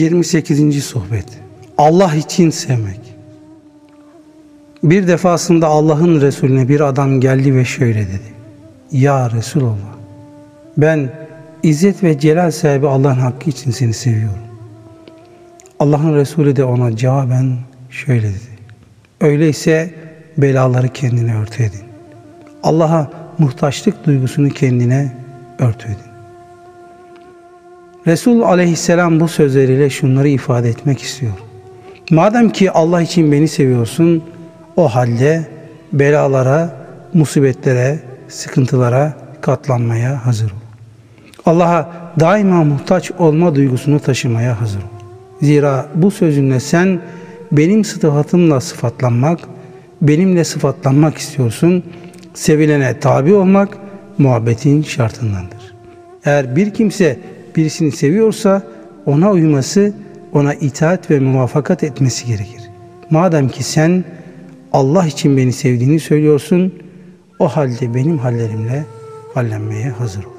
28. Sohbet Allah için sevmek Bir defasında Allah'ın Resulüne bir adam geldi ve şöyle dedi Ya Resulallah ben İzzet ve Celal sahibi Allah'ın hakkı için seni seviyorum. Allah'ın Resulü de ona cevaben şöyle dedi. Öyleyse belaları kendine örtü edin. Allah'a muhtaçlık duygusunu kendine örtü edin. Resul aleyhisselam bu sözleriyle şunları ifade etmek istiyor. Madem ki Allah için beni seviyorsun, o halde belalara, musibetlere, sıkıntılara katlanmaya hazır ol. Allah'a daima muhtaç olma duygusunu taşımaya hazır ol. Zira bu sözünle sen benim sıfatımla sıfatlanmak, benimle sıfatlanmak istiyorsun. Sevilene tabi olmak muhabbetin şartındandır. Eğer bir kimse birisini seviyorsa ona uyması, ona itaat ve muvafakat etmesi gerekir. Madem ki sen Allah için beni sevdiğini söylüyorsun, o halde benim hallerimle hallenmeye hazır ol.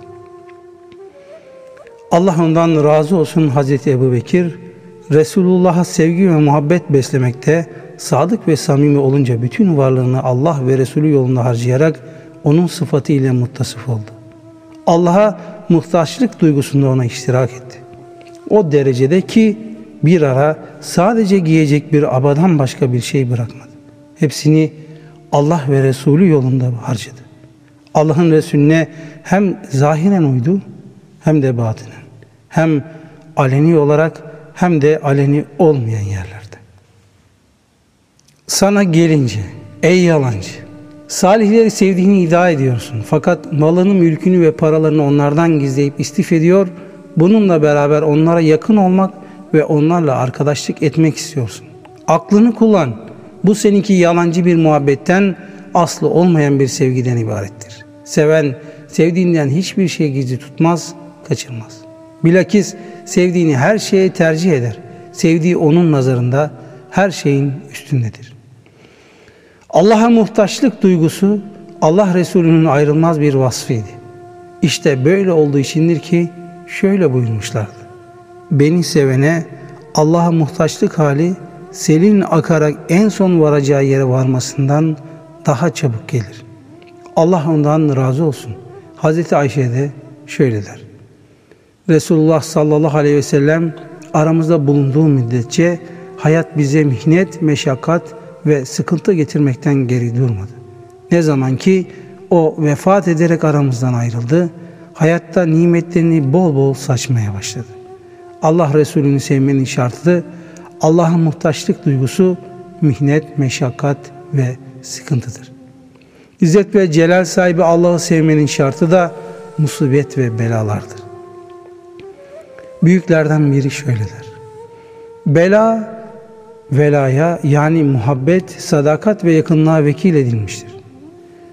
Allah ondan razı olsun Hazreti Ebu Bekir, Resulullah'a sevgi ve muhabbet beslemekte, sadık ve samimi olunca bütün varlığını Allah ve Resulü yolunda harcayarak onun sıfatı ile muttasıf oldu. Allah'a muhtaçlık duygusunda ona iştirak etti. O derecede ki bir ara sadece giyecek bir abadan başka bir şey bırakmadı. Hepsini Allah ve Resulü yolunda harcadı. Allah'ın Resulüne hem zahiren uydu hem de batinen. Hem aleni olarak hem de aleni olmayan yerlerde. Sana gelince ey yalancı salihleri sevdiğini iddia ediyorsun. Fakat malını, mülkünü ve paralarını onlardan gizleyip istif ediyor. Bununla beraber onlara yakın olmak ve onlarla arkadaşlık etmek istiyorsun. Aklını kullan. Bu seninki yalancı bir muhabbetten aslı olmayan bir sevgiden ibarettir. Seven sevdiğinden hiçbir şey gizli tutmaz, kaçırmaz. Bilakis sevdiğini her şeye tercih eder. Sevdiği onun nazarında her şeyin üstündedir. Allah'a muhtaçlık duygusu Allah Resulü'nün ayrılmaz bir vasfıydı. İşte böyle olduğu içindir ki şöyle buyurmuşlardı. Beni sevene Allah'a muhtaçlık hali selin akarak en son varacağı yere varmasından daha çabuk gelir. Allah ondan razı olsun. Hazreti Ayşe de şöyle der. Resulullah sallallahu aleyhi ve sellem aramızda bulunduğu müddetçe hayat bize mihnet, meşakkat ve sıkıntı getirmekten geri durmadı. Ne zaman ki o vefat ederek aramızdan ayrıldı, hayatta nimetlerini bol bol saçmaya başladı. Allah Resulü'nü sevmenin şartı Allah'a muhtaçlık duygusu, mihnet, meşakkat ve sıkıntıdır. İzzet ve celal sahibi Allah'ı sevmenin şartı da musibet ve belalardır. Büyüklerden biri şöyle der. Bela velaya yani muhabbet, sadakat ve yakınlığa vekil edilmiştir.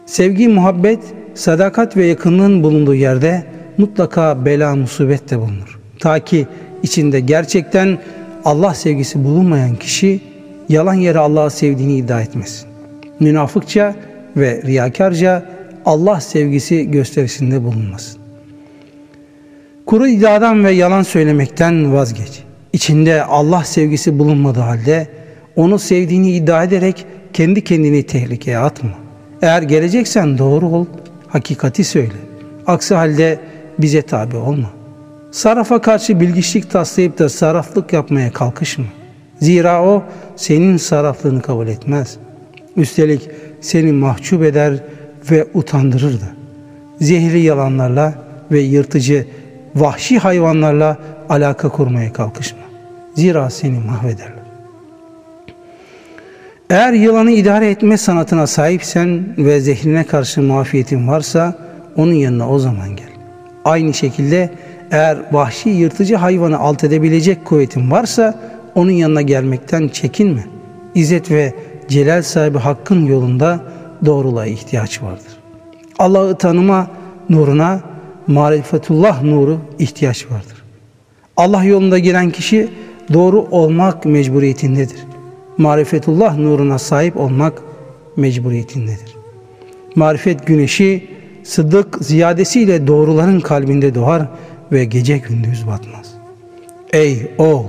Sevgi, muhabbet, sadakat ve yakınlığın bulunduğu yerde mutlaka bela, musibet de bulunur. Ta ki içinde gerçekten Allah sevgisi bulunmayan kişi yalan yere Allah'ı sevdiğini iddia etmesin. Münafıkça ve riyakarca Allah sevgisi gösterisinde bulunmasın. Kuru iddiadan ve yalan söylemekten vazgeç. İçinde Allah sevgisi bulunmadığı halde onu sevdiğini iddia ederek kendi kendini tehlikeye atma. Eğer geleceksen doğru ol, hakikati söyle. Aksi halde bize tabi olma. Sarafa karşı bilgiçlik taslayıp da saraflık yapmaya kalkışma. Zira o senin saraflığını kabul etmez. Üstelik seni mahcup eder ve utandırır da. Zehirli yalanlarla ve yırtıcı vahşi hayvanlarla alaka kurmaya kalkışma. Zira seni mahvederler. Eğer yılanı idare etme sanatına sahipsen ve zehrine karşı muafiyetin varsa onun yanına o zaman gel. Aynı şekilde eğer vahşi yırtıcı hayvanı alt edebilecek kuvvetin varsa onun yanına gelmekten çekinme. İzzet ve celal sahibi hakkın yolunda doğruluğa ihtiyaç vardır. Allah'ı tanıma nuruna marifetullah nuru ihtiyaç vardır. Allah yolunda giren kişi doğru olmak mecburiyetindedir. Marifetullah nuruna sahip olmak mecburiyetindedir. Marifet güneşi sıddık ziyadesiyle doğruların kalbinde doğar ve gece gündüz batmaz. Ey oğul!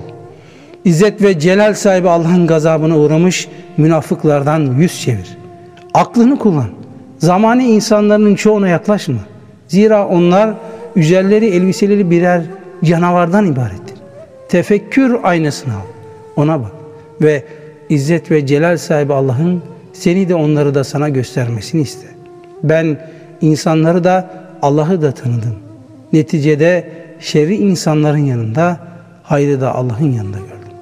İzzet ve celal sahibi Allah'ın gazabına uğramış münafıklardan yüz çevir. Aklını kullan. Zamanı insanların çoğuna yaklaşma. Zira onlar üzerleri elbiseleri birer canavardan ibarettir. Tefekkür aynasını al. Ona bak. Ve İzzet ve celal sahibi Allah'ın seni de onları da sana göstermesini iste. Ben insanları da Allah'ı da tanıdım. Neticede şerri insanların yanında, hayrı da Allah'ın yanında gördüm.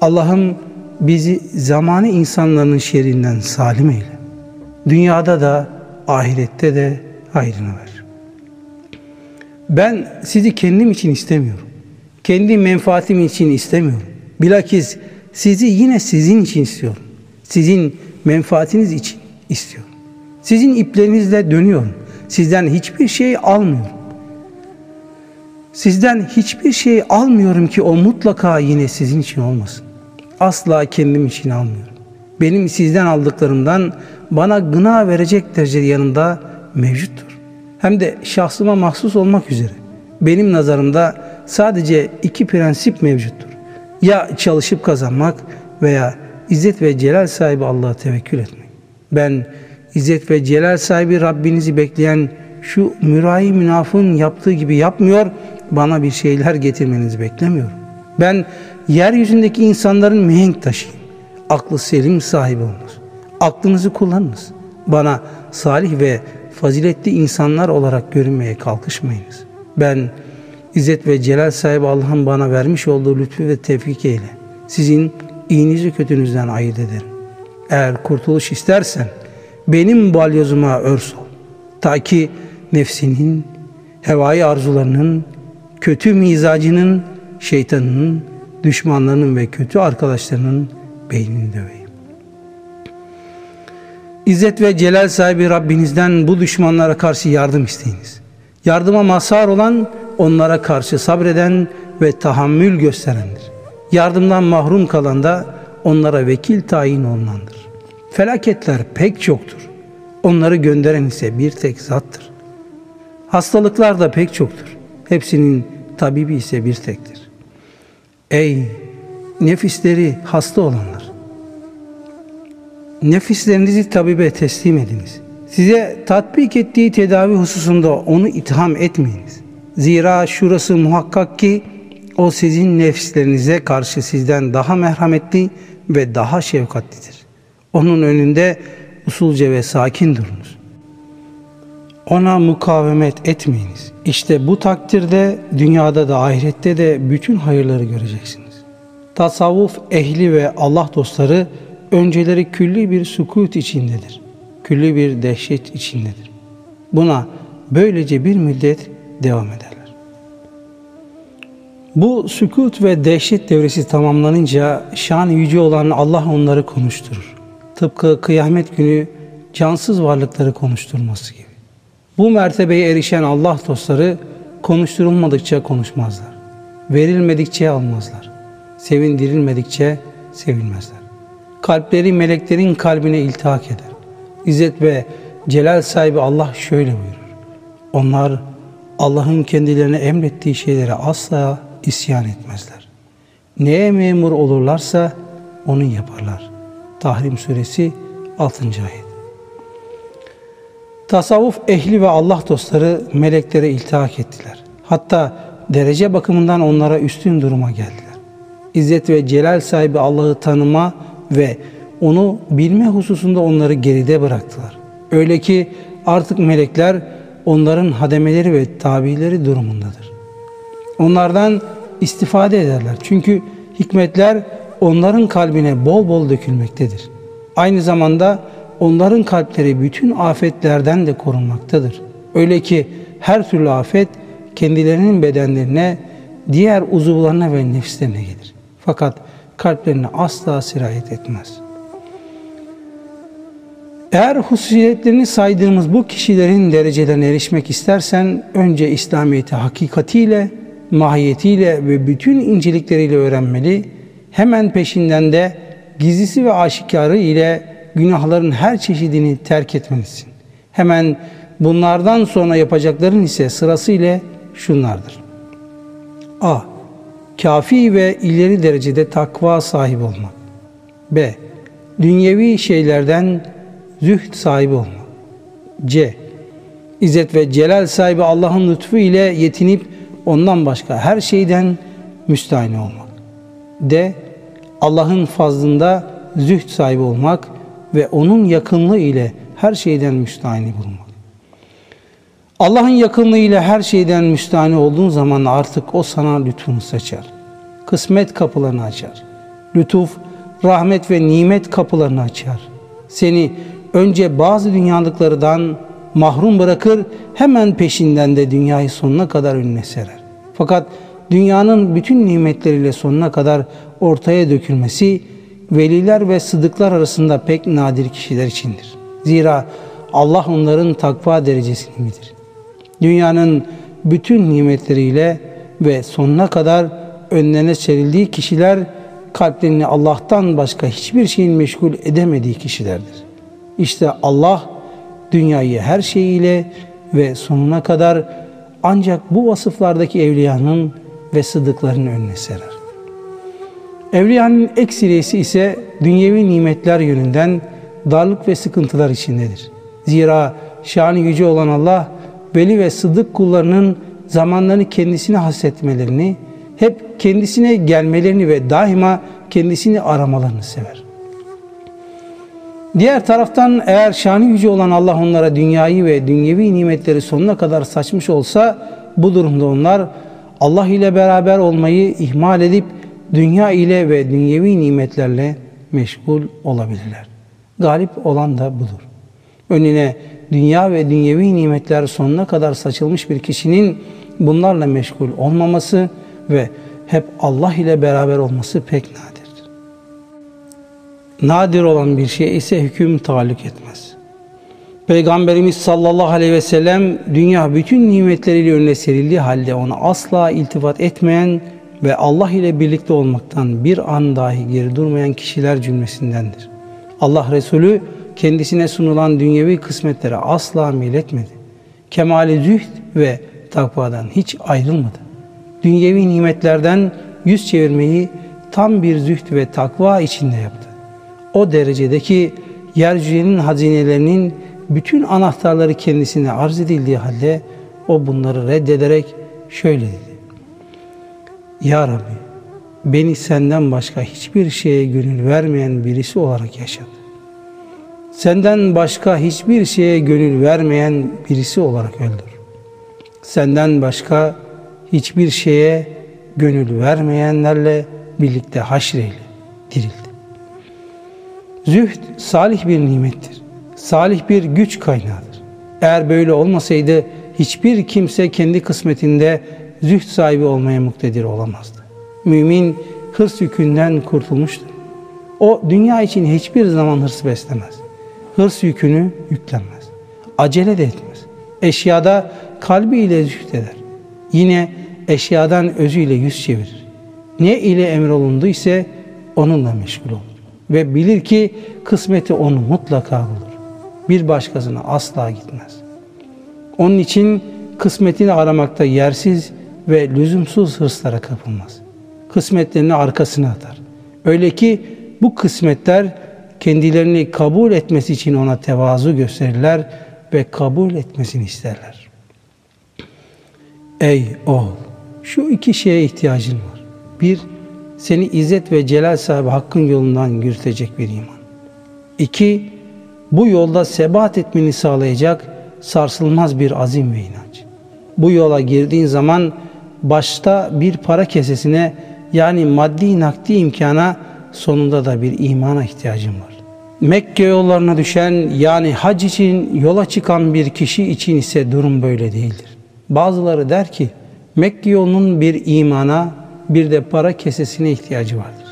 Allah'ım bizi zamanı insanların şerrinden salim eyle. Dünyada da ahirette de hayrını ver. Ben sizi kendim için istemiyorum. Kendi menfaatim için istemiyorum. Bilakis sizi yine sizin için istiyorum. Sizin menfaatiniz için istiyorum. Sizin iplerinizle dönüyorum. Sizden hiçbir şey almıyorum. Sizden hiçbir şey almıyorum ki o mutlaka yine sizin için olmasın. Asla kendim için almıyorum. Benim sizden aldıklarımdan bana gına verecek derece yanında mevcuttur. Hem de şahsıma mahsus olmak üzere. Benim nazarımda sadece iki prensip mevcuttur. Ya çalışıp kazanmak veya İzzet ve Celal sahibi Allah'a tevekkül etmek. Ben İzzet ve Celal sahibi Rabbinizi bekleyen şu mürahi münafın yaptığı gibi yapmıyor, bana bir şeyler getirmenizi beklemiyorum. Ben yeryüzündeki insanların mihenk taşıyım. Aklı selim sahibi olunuz. Aklınızı kullanınız. Bana salih ve faziletli insanlar olarak görünmeye kalkışmayınız. Ben İzzet ve Celal sahibi Allah'ın bana vermiş olduğu lütfu ve tevfik eyle. Sizin iyinizi kötünüzden ayırt ederim. Eğer kurtuluş istersen benim balyozuma örs ol. Ta ki nefsinin, hevai arzularının, kötü mizacının, şeytanının, düşmanlarının ve kötü arkadaşlarının beynini döveyim. İzzet ve celal sahibi Rabbinizden bu düşmanlara karşı yardım isteyiniz. Yardıma mazhar olan onlara karşı sabreden ve tahammül gösterendir. Yardımdan mahrum kalan da onlara vekil tayin olunandır. Felaketler pek çoktur. Onları gönderen ise bir tek zattır. Hastalıklar da pek çoktur. Hepsinin tabibi ise bir tektir. Ey nefisleri hasta olanlar! Nefislerinizi tabibe teslim ediniz. Size tatbik ettiği tedavi hususunda onu itham etmeyiniz. Zira şurası muhakkak ki o sizin nefislerinize karşı sizden daha merhametli ve daha şefkatlidir. Onun önünde usulce ve sakin durunuz. Ona mukavemet etmeyiniz. İşte bu takdirde dünyada da ahirette de bütün hayırları göreceksiniz. Tasavvuf ehli ve Allah dostları önceleri külli bir sukut içindedir. Külli bir dehşet içindedir. Buna böylece bir müddet devam ederler. Bu sükut ve dehşet devresi tamamlanınca şan yüce olan Allah onları konuşturur. Tıpkı kıyamet günü cansız varlıkları konuşturması gibi. Bu mertebeye erişen Allah dostları konuşturulmadıkça konuşmazlar. Verilmedikçe almazlar. Sevindirilmedikçe sevilmezler. Kalpleri meleklerin kalbine iltihak eder. İzzet ve celal sahibi Allah şöyle buyurur. Onlar Allah'ın kendilerine emrettiği şeylere asla isyan etmezler. Neye memur olurlarsa onu yaparlar. Tahrim suresi 6. ayet. Tasavvuf ehli ve Allah dostları meleklere iltihak ettiler. Hatta derece bakımından onlara üstün duruma geldiler. İzzet ve celal sahibi Allah'ı tanıma ve onu bilme hususunda onları geride bıraktılar. Öyle ki artık melekler onların hademeleri ve tabileri durumundadır. Onlardan istifade ederler. Çünkü hikmetler onların kalbine bol bol dökülmektedir. Aynı zamanda onların kalpleri bütün afetlerden de korunmaktadır. Öyle ki her türlü afet kendilerinin bedenlerine, diğer uzuvlarına ve nefislerine gelir. Fakat kalplerine asla sirayet etmez. Eğer hususiyetlerini saydığımız bu kişilerin derecelerine erişmek istersen önce İslamiyet'i hakikatiyle, mahiyetiyle ve bütün incelikleriyle öğrenmeli. Hemen peşinden de gizlisi ve aşikarı ile günahların her çeşidini terk etmelisin. Hemen bunlardan sonra yapacakların ise sırasıyla şunlardır. A. Kafi ve ileri derecede takva sahibi olmak. B. Dünyevi şeylerden zühd sahibi olmak. C. İzzet ve celal sahibi Allah'ın lütfu ile yetinip ondan başka her şeyden müstahni olmak. D. Allah'ın fazlında zühd sahibi olmak ve onun yakınlığı ile her şeyden müstahni bulmak. Allah'ın yakınlığı ile her şeyden müstahni olduğun zaman artık o sana lütfunu seçer. Kısmet kapılarını açar. Lütuf, rahmet ve nimet kapılarını açar. Seni önce bazı dünyalıklardan mahrum bırakır, hemen peşinden de dünyayı sonuna kadar önüne serer. Fakat dünyanın bütün nimetleriyle sonuna kadar ortaya dökülmesi veliler ve sıdıklar arasında pek nadir kişiler içindir. Zira Allah onların takva derecesini bilir. Dünyanın bütün nimetleriyle ve sonuna kadar önlerine serildiği kişiler kalplerini Allah'tan başka hiçbir şeyin meşgul edemediği kişilerdir. İşte Allah dünyayı her şeyiyle ve sonuna kadar ancak bu vasıflardaki evliyanın ve sıdıkların önüne serer. Evliyanın eksiliyesi ise dünyevi nimetler yönünden darlık ve sıkıntılar içindedir. Zira şanı yüce olan Allah veli ve sıddık kullarının zamanlarını kendisine hasretmelerini, hep kendisine gelmelerini ve daima kendisini aramalarını sever. Diğer taraftan eğer şanı yüce olan Allah onlara dünyayı ve dünyevi nimetleri sonuna kadar saçmış olsa bu durumda onlar Allah ile beraber olmayı ihmal edip dünya ile ve dünyevi nimetlerle meşgul olabilirler. Galip olan da budur. Önüne dünya ve dünyevi nimetler sonuna kadar saçılmış bir kişinin bunlarla meşgul olmaması ve hep Allah ile beraber olması pek nadirdir. Nadir olan bir şey ise hüküm taluk etmez. Peygamberimiz sallallahu aleyhi ve sellem dünya bütün nimetleriyle önüne serildiği halde ona asla iltifat etmeyen ve Allah ile birlikte olmaktan bir an dahi geri durmayan kişiler cümlesindendir. Allah Resulü kendisine sunulan dünyevi kısmetlere asla meyletmedi. Kemali zühd ve takvadan hiç ayrılmadı. Dünyevi nimetlerden yüz çevirmeyi tam bir zühd ve takva içinde yaptı. O derecedeki yeryüzünün hazinelerinin bütün anahtarları kendisine arz edildiği halde o bunları reddederek şöyle dedi. Ya Rabbi beni senden başka hiçbir şeye gönül vermeyen birisi olarak yaşadı. Senden başka hiçbir şeye gönül vermeyen birisi olarak öldür. Senden başka hiçbir şeye gönül vermeyenlerle birlikte haşreyle dirildi. Zühd salih bir nimettir. Salih bir güç kaynağıdır. Eğer böyle olmasaydı hiçbir kimse kendi kısmetinde zühd sahibi olmaya muktedir olamazdı. Mümin hırs yükünden kurtulmuştur. O dünya için hiçbir zaman hırs beslemez. Hırs yükünü yüklenmez. Acele de etmez. Eşyada kalbiyle zühd eder. Yine eşyadan özüyle yüz çevirir. Ne ile emrolundu ise onunla meşgul olur. Ve bilir ki kısmeti onu mutlaka bulur. Bir başkasına asla gitmez. Onun için kısmetini aramakta yersiz ve lüzumsuz hırslara kapılmaz. Kısmetlerini arkasına atar. Öyle ki bu kısmetler kendilerini kabul etmesi için ona tevazu gösterirler ve kabul etmesini isterler. Ey oğul! Şu iki şeye ihtiyacın var. Bir, seni izzet ve celal sahibi hakkın yolundan yürütecek bir iman. İki, bu yolda sebat etmeni sağlayacak sarsılmaz bir azim ve inanç. Bu yola girdiğin zaman başta bir para kesesine yani maddi nakdi imkana sonunda da bir imana ihtiyacın var. Mekke yollarına düşen yani hac için yola çıkan bir kişi için ise durum böyle değildir. Bazıları der ki Mekke yolunun bir imana bir de para kesesine ihtiyacı vardır.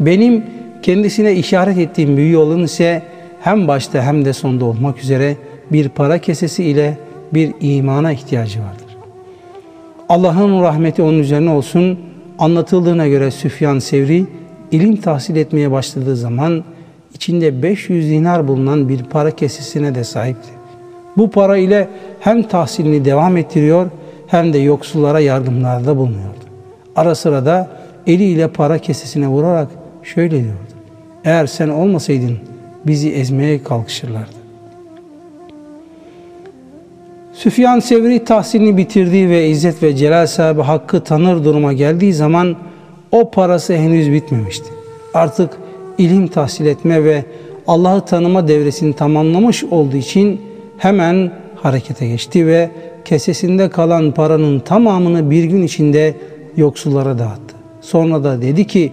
Benim kendisine işaret ettiğim bir yolun ise hem başta hem de sonda olmak üzere bir para kesesi ile bir imana ihtiyacı vardır. Allah'ın rahmeti onun üzerine olsun. Anlatıldığına göre Süfyan Sevri ilim tahsil etmeye başladığı zaman içinde 500 dinar bulunan bir para kesesine de sahipti. Bu para ile hem tahsilini devam ettiriyor hem de yoksullara yardımlarda bulunuyordu. Ara sıra da eliyle para kesesine vurarak şöyle diyordu. Eğer sen olmasaydın bizi ezmeye kalkışırlardı. Süfyan Sevri tahsilini bitirdiği ve İzzet ve Celal sahibi hakkı tanır duruma geldiği zaman o parası henüz bitmemişti. Artık ilim tahsil etme ve Allah'ı tanıma devresini tamamlamış olduğu için hemen harekete geçti ve kesesinde kalan paranın tamamını bir gün içinde yoksullara dağıttı. Sonra da dedi ki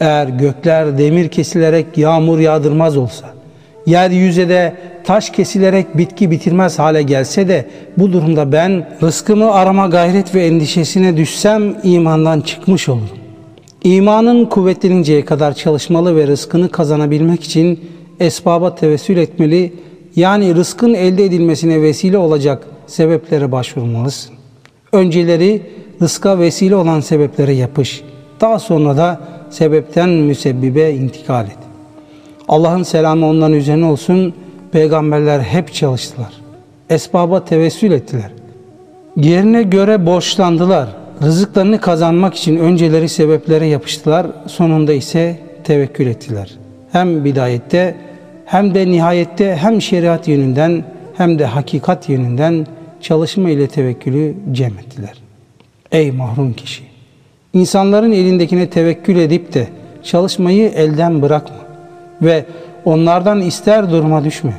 eğer gökler demir kesilerek yağmur yağdırmaz olsa, yeryüzü de taş kesilerek bitki bitirmez hale gelse de bu durumda ben rızkımı arama gayret ve endişesine düşsem imandan çıkmış olurum. İmanın kuvvetleninceye kadar çalışmalı ve rızkını kazanabilmek için esbaba tevessül etmeli, yani rızkın elde edilmesine vesile olacak sebeplere başvurmalısın. Önceleri rızka vesile olan sebeplere yapış. Daha sonra da sebepten müsebbibe intikal et. Allah'ın selamı onların üzerine olsun. Peygamberler hep çalıştılar. Esbaba tevessül ettiler. Yerine göre borçlandılar. Rızıklarını kazanmak için önceleri sebeplere yapıştılar. Sonunda ise tevekkül ettiler. Hem bidayette hem de nihayette hem şeriat yönünden hem de hakikat yönünden çalışma ile tevekkülü cem ettiler. Ey mahrum kişi! İnsanların elindekine tevekkül edip de çalışmayı elden bırakma ve onlardan ister duruma düşme.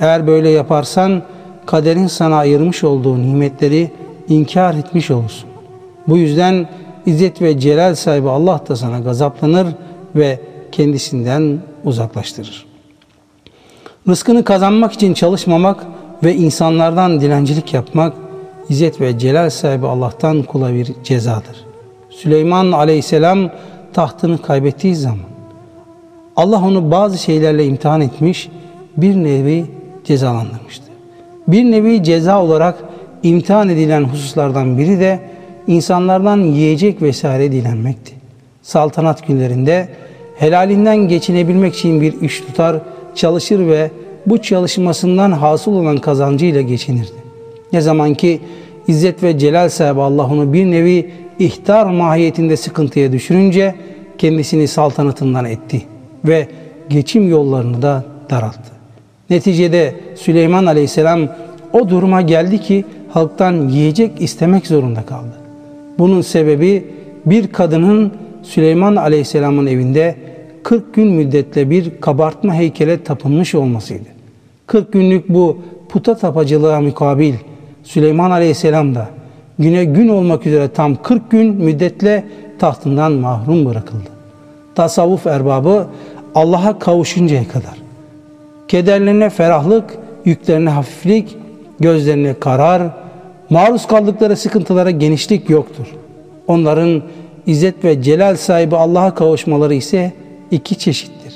Eğer böyle yaparsan kaderin sana ayırmış olduğu nimetleri inkar etmiş olursun. Bu yüzden İzzet ve Celal sahibi Allah da sana gazaplanır ve kendisinden uzaklaştırır. Rızkını kazanmak için çalışmamak ve insanlardan dilencilik yapmak İzzet ve Celal sahibi Allah'tan kula bir cezadır. Süleyman aleyhisselam tahtını kaybettiği zaman Allah onu bazı şeylerle imtihan etmiş, bir nevi cezalandırmıştı. Bir nevi ceza olarak imtihan edilen hususlardan biri de insanlardan yiyecek vesaire dilenmekti. Saltanat günlerinde helalinden geçinebilmek için bir iş tutar, çalışır ve bu çalışmasından hasıl olan kazancıyla geçinirdi. Ne zaman ki İzzet ve Celal sahibi Allah onu bir nevi ihtar mahiyetinde sıkıntıya düşürünce kendisini saltanatından etti ve geçim yollarını da daralttı. Neticede Süleyman Aleyhisselam o duruma geldi ki halktan yiyecek istemek zorunda kaldı. Bunun sebebi bir kadının Süleyman Aleyhisselam'ın evinde 40 gün müddetle bir kabartma heykele tapınmış olmasıydı. 40 günlük bu puta tapacılığa mukabil Süleyman Aleyhisselam da güne gün olmak üzere tam 40 gün müddetle tahtından mahrum bırakıldı. Tasavvuf erbabı Allah'a kavuşuncaya kadar kederlerine ferahlık, yüklerine hafiflik, gözlerine karar, maruz kaldıkları sıkıntılara genişlik yoktur. Onların izzet ve celal sahibi Allah'a kavuşmaları ise iki çeşittir.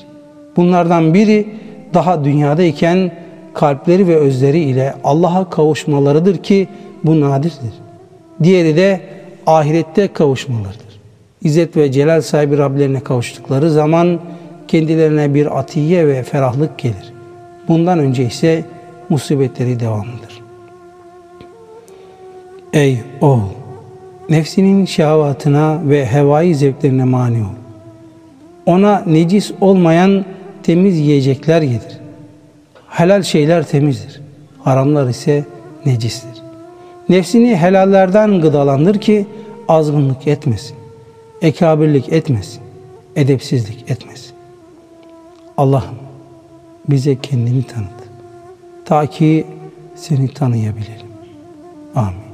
Bunlardan biri daha dünyadayken kalpleri ve özleri ile Allah'a kavuşmalarıdır ki bu nadirdir. Diğeri de ahirette kavuşmalarıdır. İzzet ve celal sahibi Rablerine kavuştukları zaman kendilerine bir atiye ve ferahlık gelir. Bundan önce ise musibetleri devamlıdır. Ey oğul! Nefsinin şehvatına ve hevai zevklerine mani ol. Ona necis olmayan temiz yiyecekler yedir. Helal şeyler temizdir. Haramlar ise necistir. Nefsini helallerden gıdalandır ki azgınlık etmesin. Ekabirlik etmesin. Edepsizlik etmesin. Allah'ım bize kendini tanıt. Ta ki seni tanıyabilelim. Amin.